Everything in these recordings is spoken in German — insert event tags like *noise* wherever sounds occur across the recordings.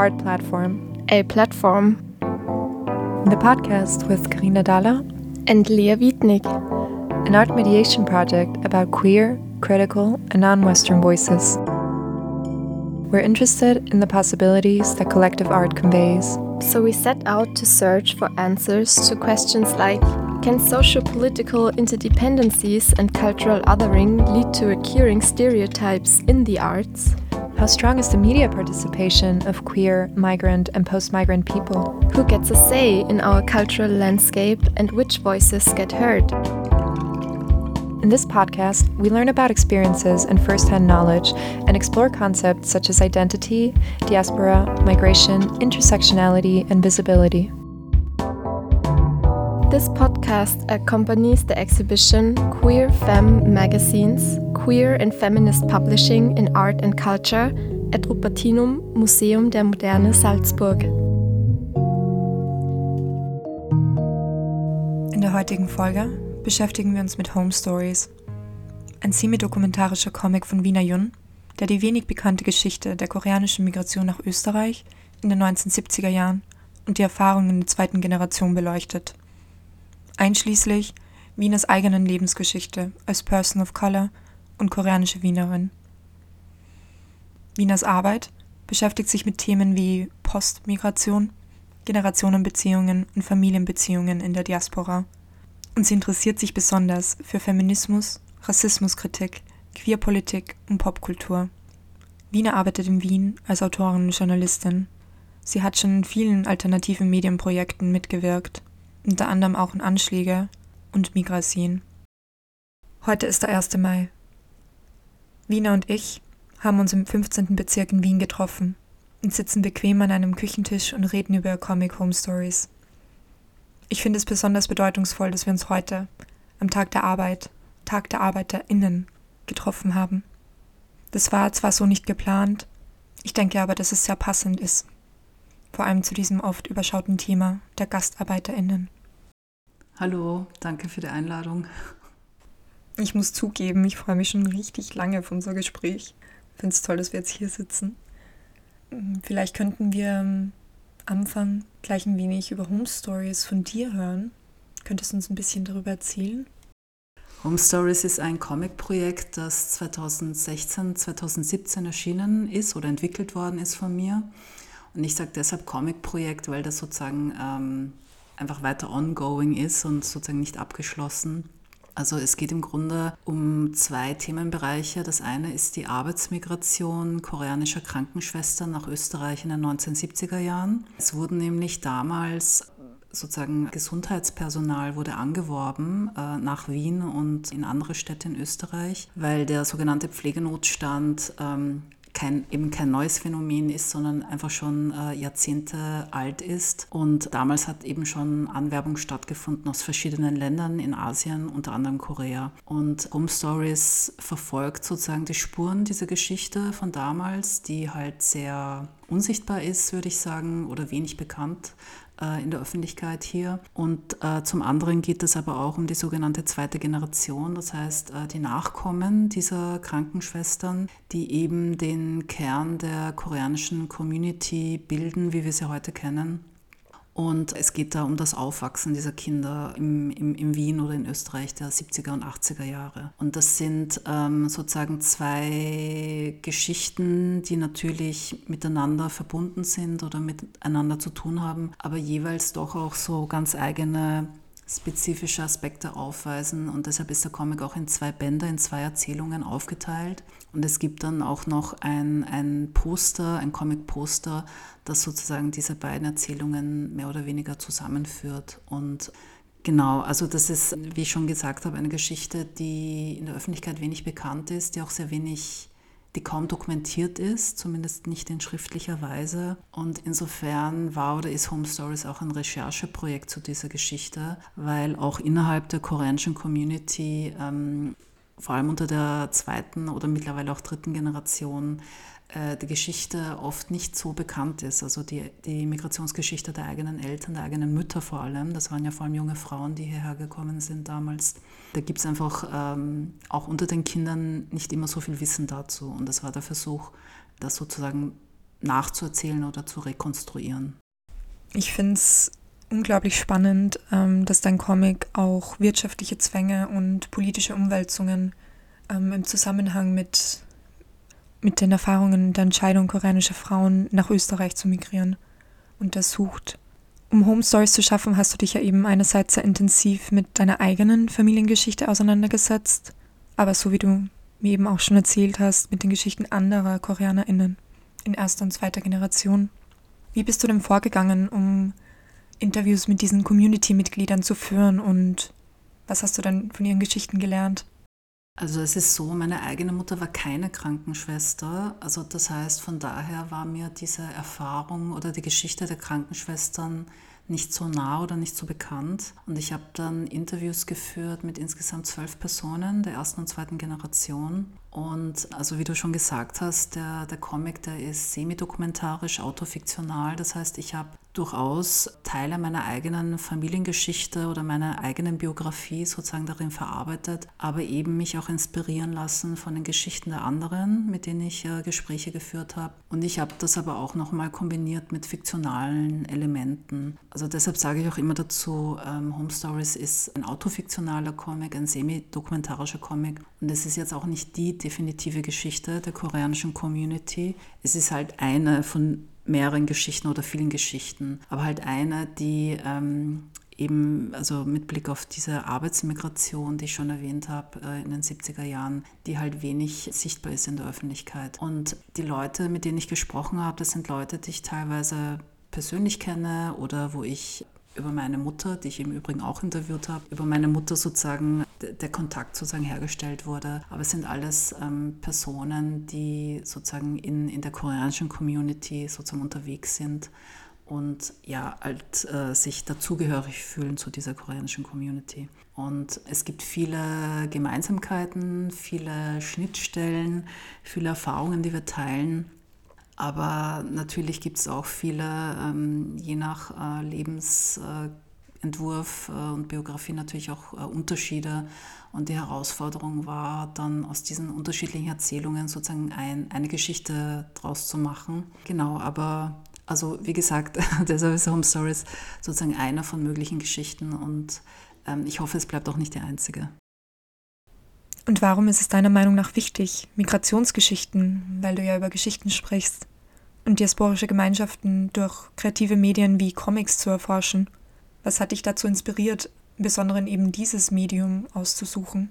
Art Platform. A platform. The podcast with Karina Dalla and Leah Wietnig. An art mediation project about queer, critical, and non Western voices. We're interested in the possibilities that collective art conveys. So we set out to search for answers to questions like Can socio political interdependencies and cultural othering lead to recurring stereotypes in the arts? How strong is the media participation of queer, migrant, and post migrant people? Who gets a say in our cultural landscape and which voices get heard? In this podcast, we learn about experiences and firsthand knowledge and explore concepts such as identity, diaspora, migration, intersectionality, and visibility. This podcast accompanies the exhibition Queer Femme Magazines, Queer and Feminist Publishing in Art and Culture at Rupertinum Museum der Moderne Salzburg. In der heutigen Folge beschäftigen wir uns mit Home Stories, ein semi-dokumentarischer Comic von Wiener Jun, der die wenig bekannte Geschichte der koreanischen Migration nach Österreich in den 1970er Jahren und die Erfahrungen der zweiten Generation beleuchtet einschließlich Wieners eigenen Lebensgeschichte als Person of Color und koreanische Wienerin. Wieners Arbeit beschäftigt sich mit Themen wie Postmigration, Generationenbeziehungen und Familienbeziehungen in der Diaspora. Und sie interessiert sich besonders für Feminismus, Rassismuskritik, Queerpolitik und Popkultur. Wiener arbeitet in Wien als Autorin und Journalistin. Sie hat schon in vielen alternativen Medienprojekten mitgewirkt unter anderem auch in Anschläge und Migration. Heute ist der 1. Mai. Wiener und ich haben uns im 15. Bezirk in Wien getroffen und sitzen bequem an einem Küchentisch und reden über Comic Home Stories. Ich finde es besonders bedeutungsvoll, dass wir uns heute, am Tag der Arbeit, Tag der ArbeiterInnen, getroffen haben. Das war zwar so nicht geplant, ich denke aber, dass es sehr passend ist vor allem zu diesem oft überschauten Thema der GastarbeiterInnen. Hallo, danke für die Einladung. Ich muss zugeben, ich freue mich schon richtig lange auf unser Gespräch. Ich finde es toll, dass wir jetzt hier sitzen. Hm, vielleicht könnten wir am Anfang gleich ein wenig über Home Stories von dir hören. Könntest du uns ein bisschen darüber erzählen? Home Stories ist ein Comic-Projekt, das 2016, 2017 erschienen ist oder entwickelt worden ist von mir. Und ich sage deshalb Comic-Projekt, weil das sozusagen ähm, einfach weiter ongoing ist und sozusagen nicht abgeschlossen. Also es geht im Grunde um zwei Themenbereiche. Das eine ist die Arbeitsmigration koreanischer Krankenschwestern nach Österreich in den 1970er Jahren. Es wurden nämlich damals sozusagen Gesundheitspersonal wurde angeworben äh, nach Wien und in andere Städte in Österreich, weil der sogenannte Pflegenotstand ähm, kein, eben kein neues Phänomen ist, sondern einfach schon äh, Jahrzehnte alt ist. Und damals hat eben schon Anwerbung stattgefunden aus verschiedenen Ländern in Asien, unter anderem Korea. Und Home Stories verfolgt sozusagen die Spuren dieser Geschichte von damals, die halt sehr unsichtbar ist, würde ich sagen, oder wenig bekannt in der Öffentlichkeit hier. Und äh, zum anderen geht es aber auch um die sogenannte zweite Generation, das heißt äh, die Nachkommen dieser Krankenschwestern, die eben den Kern der koreanischen Community bilden, wie wir sie heute kennen. Und es geht da um das Aufwachsen dieser Kinder im, im, im Wien oder in Österreich der 70er und 80er Jahre. Und das sind ähm, sozusagen zwei Geschichten, die natürlich miteinander verbunden sind oder miteinander zu tun haben, aber jeweils doch auch so ganz eigene spezifische Aspekte aufweisen und deshalb ist der Comic auch in zwei Bände, in zwei Erzählungen aufgeteilt. Und es gibt dann auch noch ein, ein Poster, ein Comic-Poster, das sozusagen diese beiden Erzählungen mehr oder weniger zusammenführt. Und Genau, also das ist, wie ich schon gesagt habe, eine Geschichte, die in der Öffentlichkeit wenig bekannt ist, die auch sehr wenig die kaum dokumentiert ist, zumindest nicht in schriftlicher Weise. Und insofern war oder ist Home Stories auch ein Rechercheprojekt zu dieser Geschichte, weil auch innerhalb der koreanischen Community, ähm, vor allem unter der zweiten oder mittlerweile auch dritten Generation, äh, die Geschichte oft nicht so bekannt ist. Also die, die Migrationsgeschichte der eigenen Eltern, der eigenen Mütter vor allem. Das waren ja vor allem junge Frauen, die hierher gekommen sind damals. Da gibt es einfach ähm, auch unter den Kindern nicht immer so viel Wissen dazu. Und das war der Versuch, das sozusagen nachzuerzählen oder zu rekonstruieren. Ich finde es unglaublich spannend, ähm, dass dein Comic auch wirtschaftliche Zwänge und politische Umwälzungen ähm, im Zusammenhang mit, mit den Erfahrungen der Entscheidung koreanischer Frauen nach Österreich zu migrieren untersucht. Um Home Stories zu schaffen, hast du dich ja eben einerseits sehr intensiv mit deiner eigenen Familiengeschichte auseinandergesetzt, aber so wie du mir eben auch schon erzählt hast, mit den Geschichten anderer KoreanerInnen in erster und zweiter Generation. Wie bist du denn vorgegangen, um Interviews mit diesen Community-Mitgliedern zu führen und was hast du dann von ihren Geschichten gelernt? Also es ist so, meine eigene Mutter war keine Krankenschwester. Also das heißt, von daher war mir diese Erfahrung oder die Geschichte der Krankenschwestern nicht so nah oder nicht so bekannt. Und ich habe dann Interviews geführt mit insgesamt zwölf Personen der ersten und zweiten Generation. Und also wie du schon gesagt hast, der, der Comic, der ist semi-dokumentarisch, autofiktional. Das heißt, ich habe durchaus Teile meiner eigenen Familiengeschichte oder meiner eigenen Biografie sozusagen darin verarbeitet, aber eben mich auch inspirieren lassen von den Geschichten der anderen, mit denen ich äh, Gespräche geführt habe. Und ich habe das aber auch nochmal kombiniert mit fiktionalen Elementen. Also deshalb sage ich auch immer dazu, ähm, Home Stories ist ein autofiktionaler Comic, ein semi-dokumentarischer Comic. Und es ist jetzt auch nicht die definitive Geschichte der koreanischen Community. Es ist halt eine von mehreren Geschichten oder vielen Geschichten, aber halt eine, die ähm, eben, also mit Blick auf diese Arbeitsmigration, die ich schon erwähnt habe äh, in den 70er Jahren, die halt wenig sichtbar ist in der Öffentlichkeit. Und die Leute, mit denen ich gesprochen habe, das sind Leute, die ich teilweise persönlich kenne oder wo ich über meine Mutter, die ich im Übrigen auch interviewt habe, über meine Mutter sozusagen der Kontakt sozusagen hergestellt wurde. Aber es sind alles ähm, Personen, die sozusagen in, in der koreanischen Community sozusagen unterwegs sind und ja, halt äh, sich dazugehörig fühlen zu dieser koreanischen Community. Und es gibt viele Gemeinsamkeiten, viele Schnittstellen, viele Erfahrungen, die wir teilen. Aber natürlich gibt es auch viele, ähm, je nach äh, Lebensentwurf äh, und Biografie natürlich auch äh, Unterschiede. Und die Herausforderung war dann aus diesen unterschiedlichen Erzählungen sozusagen ein, eine Geschichte draus zu machen. Genau, aber also wie gesagt, *laughs* deshalb ist Home Stories sozusagen einer von möglichen Geschichten und ähm, ich hoffe, es bleibt auch nicht die einzige. Und warum ist es deiner Meinung nach wichtig, Migrationsgeschichten, weil du ja über Geschichten sprichst, und diasporische Gemeinschaften durch kreative Medien wie Comics zu erforschen? Was hat dich dazu inspiriert, im Besonderen eben dieses Medium auszusuchen?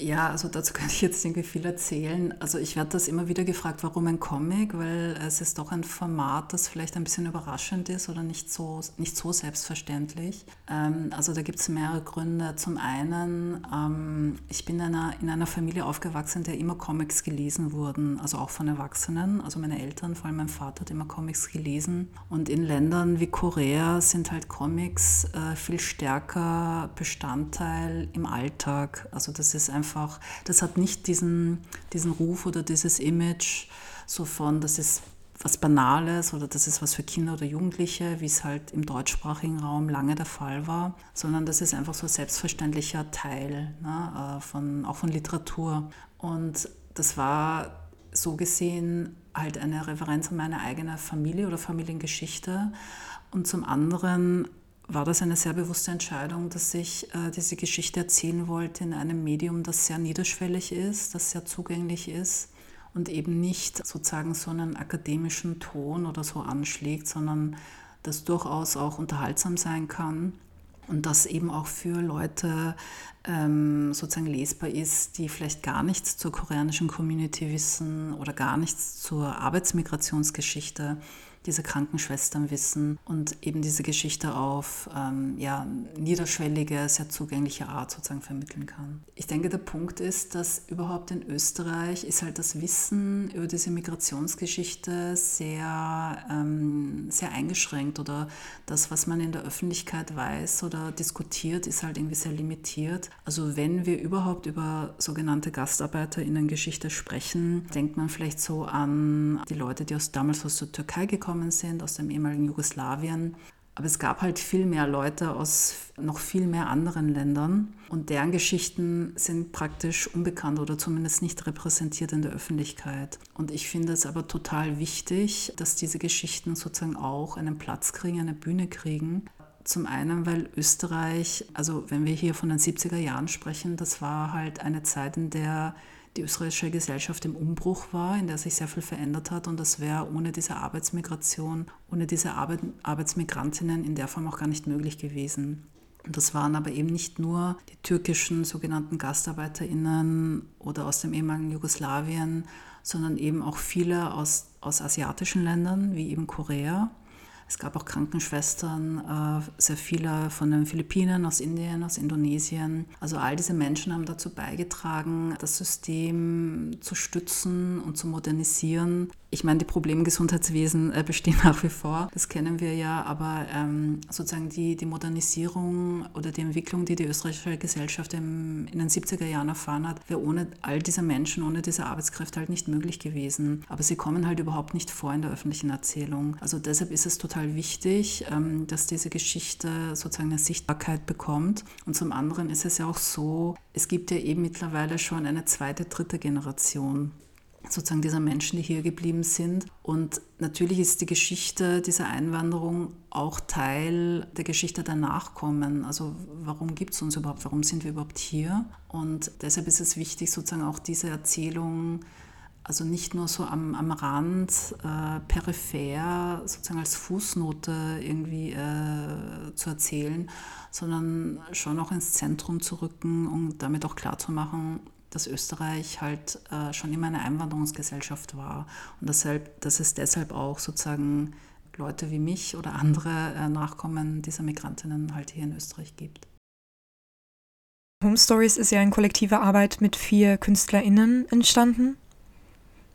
Ja, also dazu könnte ich jetzt irgendwie viel erzählen. Also ich werde das immer wieder gefragt, warum ein Comic, weil es ist doch ein Format, das vielleicht ein bisschen überraschend ist oder nicht so, nicht so selbstverständlich. Ähm, also da gibt es mehrere Gründe. Zum einen, ähm, ich bin in einer, in einer Familie aufgewachsen, der immer Comics gelesen wurden, also auch von Erwachsenen. Also meine Eltern, vor allem mein Vater, hat immer Comics gelesen. Und in Ländern wie Korea sind halt Comics äh, viel stärker Bestandteil im Alltag. Also das ist einfach einfach, das hat nicht diesen, diesen Ruf oder dieses Image so von, das ist was Banales oder das ist was für Kinder oder Jugendliche, wie es halt im deutschsprachigen Raum lange der Fall war, sondern das ist einfach so ein selbstverständlicher Teil ne, äh, von, auch von Literatur. Und das war so gesehen halt eine Referenz an meine eigene Familie oder Familiengeschichte und zum anderen war das eine sehr bewusste Entscheidung, dass ich äh, diese Geschichte erzählen wollte in einem Medium, das sehr niederschwellig ist, das sehr zugänglich ist und eben nicht sozusagen so einen akademischen Ton oder so anschlägt, sondern das durchaus auch unterhaltsam sein kann und das eben auch für Leute ähm, sozusagen lesbar ist, die vielleicht gar nichts zur koreanischen Community wissen oder gar nichts zur Arbeitsmigrationsgeschichte diese Krankenschwestern wissen und eben diese Geschichte auf ähm, ja, niederschwellige, sehr zugängliche Art sozusagen vermitteln kann. Ich denke, der Punkt ist, dass überhaupt in Österreich ist halt das Wissen über diese Migrationsgeschichte sehr, ähm, sehr eingeschränkt oder das, was man in der Öffentlichkeit weiß oder diskutiert, ist halt irgendwie sehr limitiert. Also wenn wir überhaupt über sogenannte GastarbeiterInnen-Geschichte sprechen, denkt man vielleicht so an die Leute, die aus damals aus der Türkei gekommen gekommen sind, aus dem ehemaligen Jugoslawien. Aber es gab halt viel mehr Leute aus noch viel mehr anderen Ländern und deren Geschichten sind praktisch unbekannt oder zumindest nicht repräsentiert in der Öffentlichkeit. Und ich finde es aber total wichtig, dass diese Geschichten sozusagen auch einen Platz kriegen, eine Bühne kriegen. Zum einen, weil Österreich, also wenn wir hier von den 70er Jahren sprechen, das war halt eine Zeit, in der die österreichische Gesellschaft im Umbruch war, in der sich sehr viel verändert hat. Und das wäre ohne diese Arbeitsmigration, ohne diese Arbeit, Arbeitsmigrantinnen in der Form auch gar nicht möglich gewesen. Und das waren aber eben nicht nur die türkischen sogenannten GastarbeiterInnen oder aus dem ehemaligen Jugoslawien, sondern eben auch viele aus, aus asiatischen Ländern, wie eben Korea es gab auch Krankenschwestern, äh, sehr viele von den Philippinen, aus Indien, aus Indonesien. Also all diese Menschen haben dazu beigetragen, das System zu stützen und zu modernisieren. Ich meine, die Probleme im Gesundheitswesen äh, bestehen *laughs* nach wie vor, das kennen wir ja, aber ähm, sozusagen die, die Modernisierung oder die Entwicklung, die die österreichische Gesellschaft im, in den 70er Jahren erfahren hat, wäre ohne all diese Menschen, ohne diese Arbeitskräfte halt nicht möglich gewesen. Aber sie kommen halt überhaupt nicht vor in der öffentlichen Erzählung. Also deshalb ist es total wichtig, ähm, dass diese Geschichte sozusagen eine Sichtbarkeit bekommt. Und zum anderen ist es ja auch so, es gibt ja eben mittlerweile schon eine zweite, dritte Generation sozusagen dieser Menschen, die hier geblieben sind. Und natürlich ist die Geschichte dieser Einwanderung auch Teil der Geschichte der Nachkommen. Also warum gibt es uns überhaupt, warum sind wir überhaupt hier? Und deshalb ist es wichtig, sozusagen auch diese Erzählung, also nicht nur so am, am Rand, äh, peripher, sozusagen als Fußnote irgendwie äh, zu erzählen, sondern schon auch ins Zentrum zu rücken und damit auch klarzumachen, dass Österreich halt äh, schon immer eine Einwanderungsgesellschaft war und deshalb, dass es deshalb auch sozusagen Leute wie mich oder andere äh, Nachkommen dieser Migrantinnen halt hier in Österreich gibt. Home Stories ist ja in kollektiver Arbeit mit vier KünstlerInnen entstanden.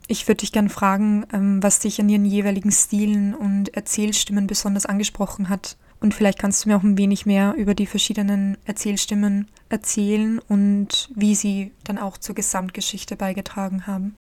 Ich würde dich gerne fragen, ähm, was dich an ihren jeweiligen Stilen und Erzählstimmen besonders angesprochen hat und vielleicht kannst du mir auch ein wenig mehr über die verschiedenen Erzählstimmen erzählen und wie sie dann auch zur Gesamtgeschichte beigetragen haben.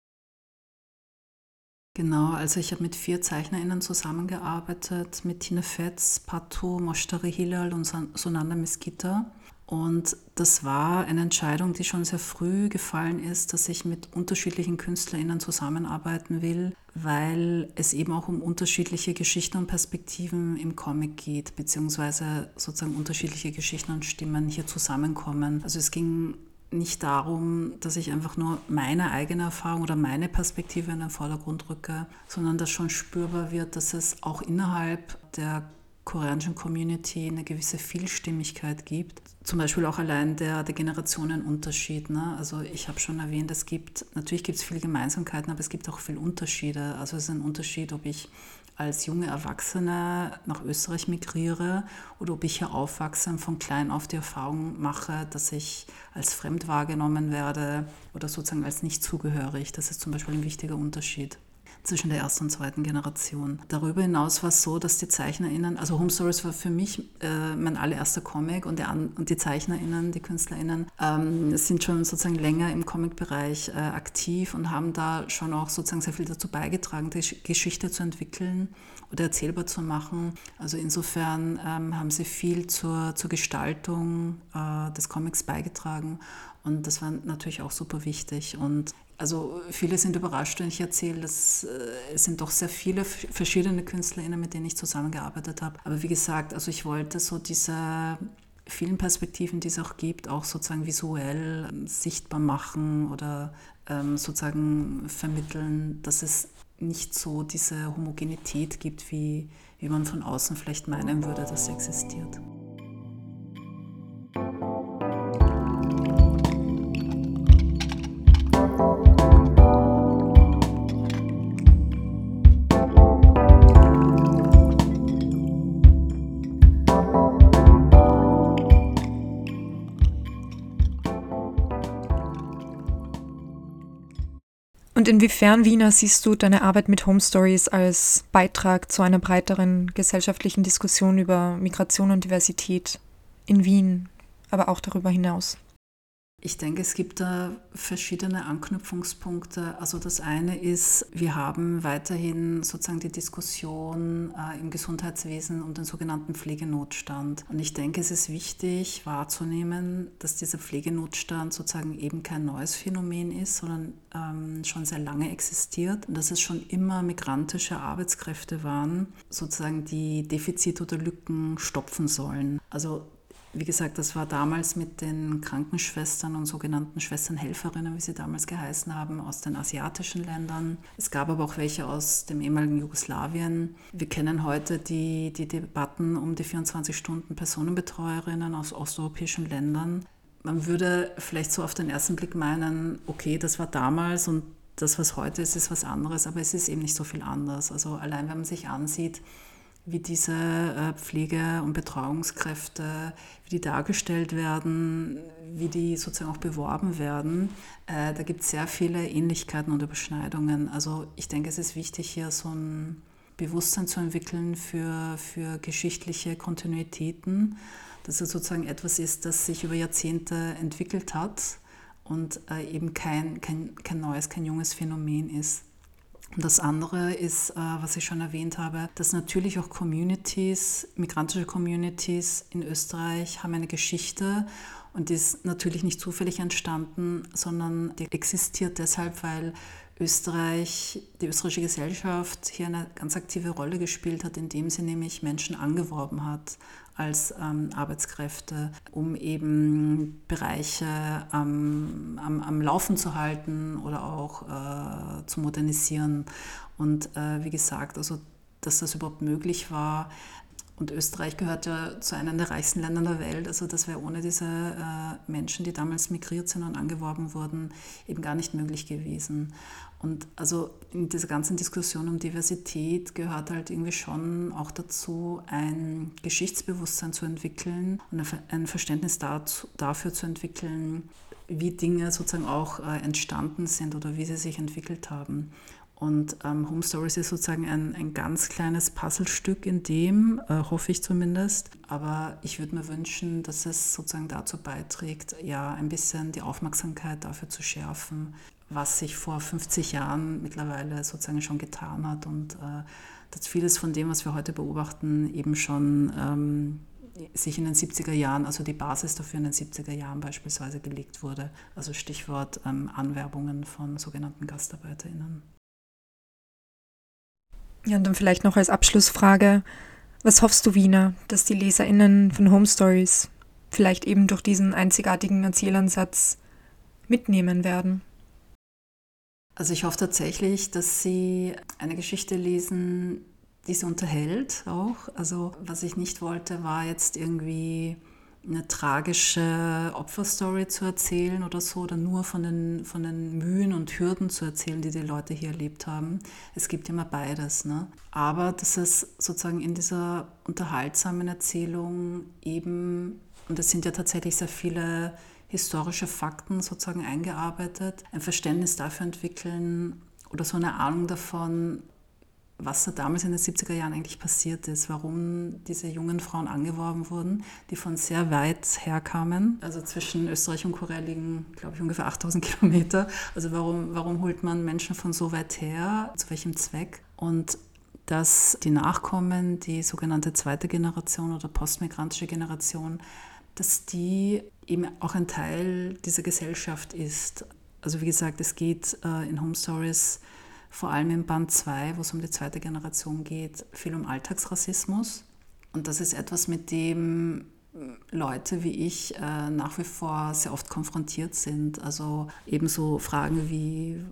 Genau, also ich habe mit vier ZeichnerInnen zusammengearbeitet, mit Tina Fetz, Patu, Moshtari Hilal und Sonanda Meskita. Und das war eine Entscheidung, die schon sehr früh gefallen ist, dass ich mit unterschiedlichen KünstlerInnen zusammenarbeiten will, weil es eben auch um unterschiedliche Geschichten und Perspektiven im Comic geht, beziehungsweise sozusagen unterschiedliche Geschichten und Stimmen hier zusammenkommen. Also es ging nicht darum, dass ich einfach nur meine eigene Erfahrung oder meine Perspektive in den Vordergrund rücke, sondern dass schon spürbar wird, dass es auch innerhalb der koreanischen Community eine gewisse Vielstimmigkeit gibt. Zum Beispiel auch allein der, der Generationenunterschied. Ne? Also ich habe schon erwähnt, es gibt, natürlich gibt es viele Gemeinsamkeiten, aber es gibt auch viele Unterschiede. Also es ist ein Unterschied, ob ich als junge Erwachsene nach Österreich migriere oder ob ich hier aufwachse und von klein auf die Erfahrung mache, dass ich als fremd wahrgenommen werde oder sozusagen als nicht zugehörig. Das ist zum Beispiel ein wichtiger Unterschied zwischen der ersten und zweiten Generation. Darüber hinaus war es so, dass die ZeichnerInnen, also Home Stories war für mich äh, mein allererster Comic und, der, und die ZeichnerInnen, die KünstlerInnen ähm, sind schon sozusagen länger im Comic-Bereich äh, aktiv und haben da schon auch sozusagen sehr viel dazu beigetragen, die Geschichte zu entwickeln oder erzählbar zu machen. Also insofern ähm, haben sie viel zur, zur Gestaltung äh, des Comics beigetragen und das war natürlich auch super wichtig. Und also viele sind überrascht, wenn ich erzähle, dass äh, es sind doch sehr viele verschiedene KünstlerInnen, mit denen ich zusammengearbeitet habe. Aber wie gesagt, also ich wollte so diese vielen Perspektiven, die es auch gibt, auch sozusagen visuell ähm, sichtbar machen oder ähm, sozusagen vermitteln, dass es nicht so diese Homogenität gibt, wie, wie man von außen vielleicht meinen würde, dass sie existiert. Und inwiefern, Wiener, siehst du deine Arbeit mit Home Stories als Beitrag zu einer breiteren gesellschaftlichen Diskussion über Migration und Diversität in Wien, aber auch darüber hinaus? Ich denke, es gibt da verschiedene Anknüpfungspunkte. Also das eine ist, wir haben weiterhin sozusagen die Diskussion äh, im Gesundheitswesen um den sogenannten Pflegenotstand. Und ich denke, es ist wichtig wahrzunehmen, dass dieser Pflegenotstand sozusagen eben kein neues Phänomen ist, sondern ähm, schon sehr lange existiert und dass es schon immer migrantische Arbeitskräfte waren, sozusagen die Defizite oder Lücken stopfen sollen. Also wie gesagt, das war damals mit den Krankenschwestern und sogenannten Schwesternhelferinnen, wie sie damals geheißen haben, aus den asiatischen Ländern. Es gab aber auch welche aus dem ehemaligen Jugoslawien. Wir kennen heute die, die Debatten um die 24-Stunden-Personenbetreuerinnen aus osteuropäischen Ländern. Man würde vielleicht so auf den ersten Blick meinen, okay, das war damals und das, was heute ist, ist was anderes, aber es ist eben nicht so viel anders. Also allein wenn man sich ansieht, wie diese äh, Pflege- und Betreuungskräfte, wie die dargestellt werden, wie die sozusagen auch beworben werden. Äh, da gibt es sehr viele Ähnlichkeiten und Überschneidungen. Also ich denke, es ist wichtig, hier so ein Bewusstsein zu entwickeln für, für geschichtliche Kontinuitäten, dass es sozusagen etwas ist, das sich über Jahrzehnte entwickelt hat und äh, eben kein, kein, kein neues, kein junges Phänomen ist. Das andere ist, äh, was ich schon erwähnt habe, dass natürlich auch Communities, migrantische Communities in Österreich haben eine Geschichte und die ist natürlich nicht zufällig entstanden, sondern die existiert deshalb, weil Österreich, die österreichische Gesellschaft hier eine ganz aktive Rolle gespielt hat, indem sie nämlich Menschen angeworben hat als ähm, Arbeitskräfte, um eben Bereiche am, am, am Laufen zu halten oder auch äh, zu modernisieren. Und äh, wie gesagt, also dass das überhaupt möglich war, und Österreich gehört ja zu einem der reichsten Länder der Welt. Also das wäre ohne diese äh, Menschen, die damals migriert sind und angeworben wurden, eben gar nicht möglich gewesen. Und also in dieser ganzen Diskussion um Diversität gehört halt irgendwie schon auch dazu, ein Geschichtsbewusstsein zu entwickeln und ein Verständnis dazu, dafür zu entwickeln, wie Dinge sozusagen auch äh, entstanden sind oder wie sie sich entwickelt haben. Und ähm, Home Stories ist sozusagen ein, ein ganz kleines Puzzlestück in dem, äh, hoffe ich zumindest. Aber ich würde mir wünschen, dass es sozusagen dazu beiträgt, ja, ein bisschen die Aufmerksamkeit dafür zu schärfen, was sich vor 50 Jahren mittlerweile sozusagen schon getan hat und äh, dass vieles von dem, was wir heute beobachten, eben schon ähm, sich in den 70er Jahren, also die Basis dafür in den 70er Jahren beispielsweise gelegt wurde. Also Stichwort ähm, Anwerbungen von sogenannten GastarbeiterInnen. Ja, und dann vielleicht noch als Abschlussfrage, was hoffst du, Wiener, dass die LeserInnen von Home Stories vielleicht eben durch diesen einzigartigen Erzählansatz mitnehmen werden? Also ich hoffe tatsächlich, dass Sie eine Geschichte lesen, die Sie unterhält auch. Also was ich nicht wollte, war jetzt irgendwie eine tragische Opferstory zu erzählen oder so, oder nur von den, von den Mühen und Hürden zu erzählen, die die Leute hier erlebt haben. Es gibt immer beides. Ne? Aber dass es sozusagen in dieser unterhaltsamen Erzählung eben, und es sind ja tatsächlich sehr viele historische Fakten sozusagen eingearbeitet, ein Verständnis dafür entwickeln oder so eine Ahnung davon, was da damals in den 70er Jahren eigentlich passiert ist, warum diese jungen Frauen angeworben wurden, die von sehr weit herkamen. Also zwischen Österreich und Korea liegen, glaube ich, ungefähr 8000 Kilometer. Also warum, warum holt man Menschen von so weit her? Zu welchem Zweck? Und dass die Nachkommen, die sogenannte zweite Generation oder postmigrantische Generation, dass die eben auch ein Teil dieser Gesellschaft ist. Also wie gesagt, es geht äh, in Home Stories vor allem im Band 2, wo es um die zweite Generation geht, viel um Alltagsrassismus. Und das ist etwas, mit dem Leute wie ich äh, nach wie vor sehr oft konfrontiert sind. Also ebenso Fragen wie,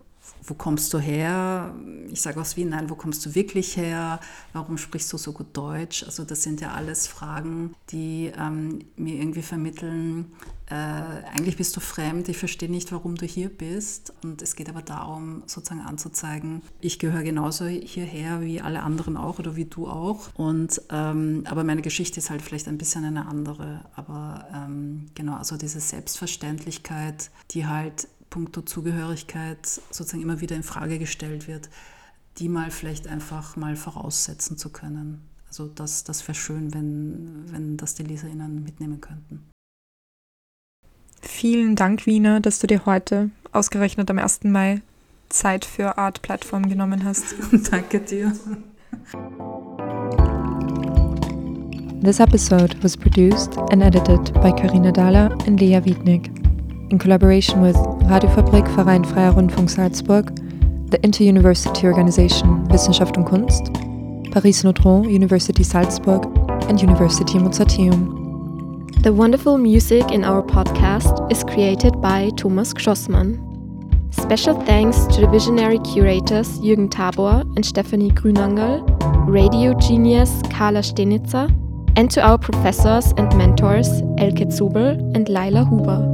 wo kommst du her? Ich sage aus Wien, nein, wo kommst du wirklich her? Warum sprichst du so gut Deutsch? Also das sind ja alles Fragen, die ähm, mir irgendwie vermitteln, äh, eigentlich bist du fremd, ich verstehe nicht, warum du hier bist. Und es geht aber darum, sozusagen anzuzeigen, ich gehöre genauso hierher wie alle anderen auch oder wie du auch. Und, ähm, aber meine Geschichte ist halt vielleicht ein bisschen eine andere. Aber ähm, genau, also diese Selbstverständlichkeit, die halt puncto Zugehörigkeit sozusagen immer wieder in Frage gestellt wird, die mal vielleicht einfach mal voraussetzen zu können. Also das, das wäre schön, wenn, wenn das die LeserInnen mitnehmen könnten. Vielen Dank, Wiener, dass du dir heute, ausgerechnet am 1. Mai, Zeit für Art Plattform genommen hast. *laughs* Danke dir. This episode was produced and edited by Karina Dahler and Lea Wiednig in collaboration with Radiofabrik Verein Freier Rundfunk Salzburg, the Inter-University Organization Wissenschaft und Kunst, Paris Notron University Salzburg and University Mozarteum. The wonderful music in our podcast is created by Thomas Grossmann. Special thanks to the visionary curators Jürgen Tabor and Stephanie Grünangel, radio genius Carla Stenitzer, and to our professors and mentors Elke Zubel and Laila Huber.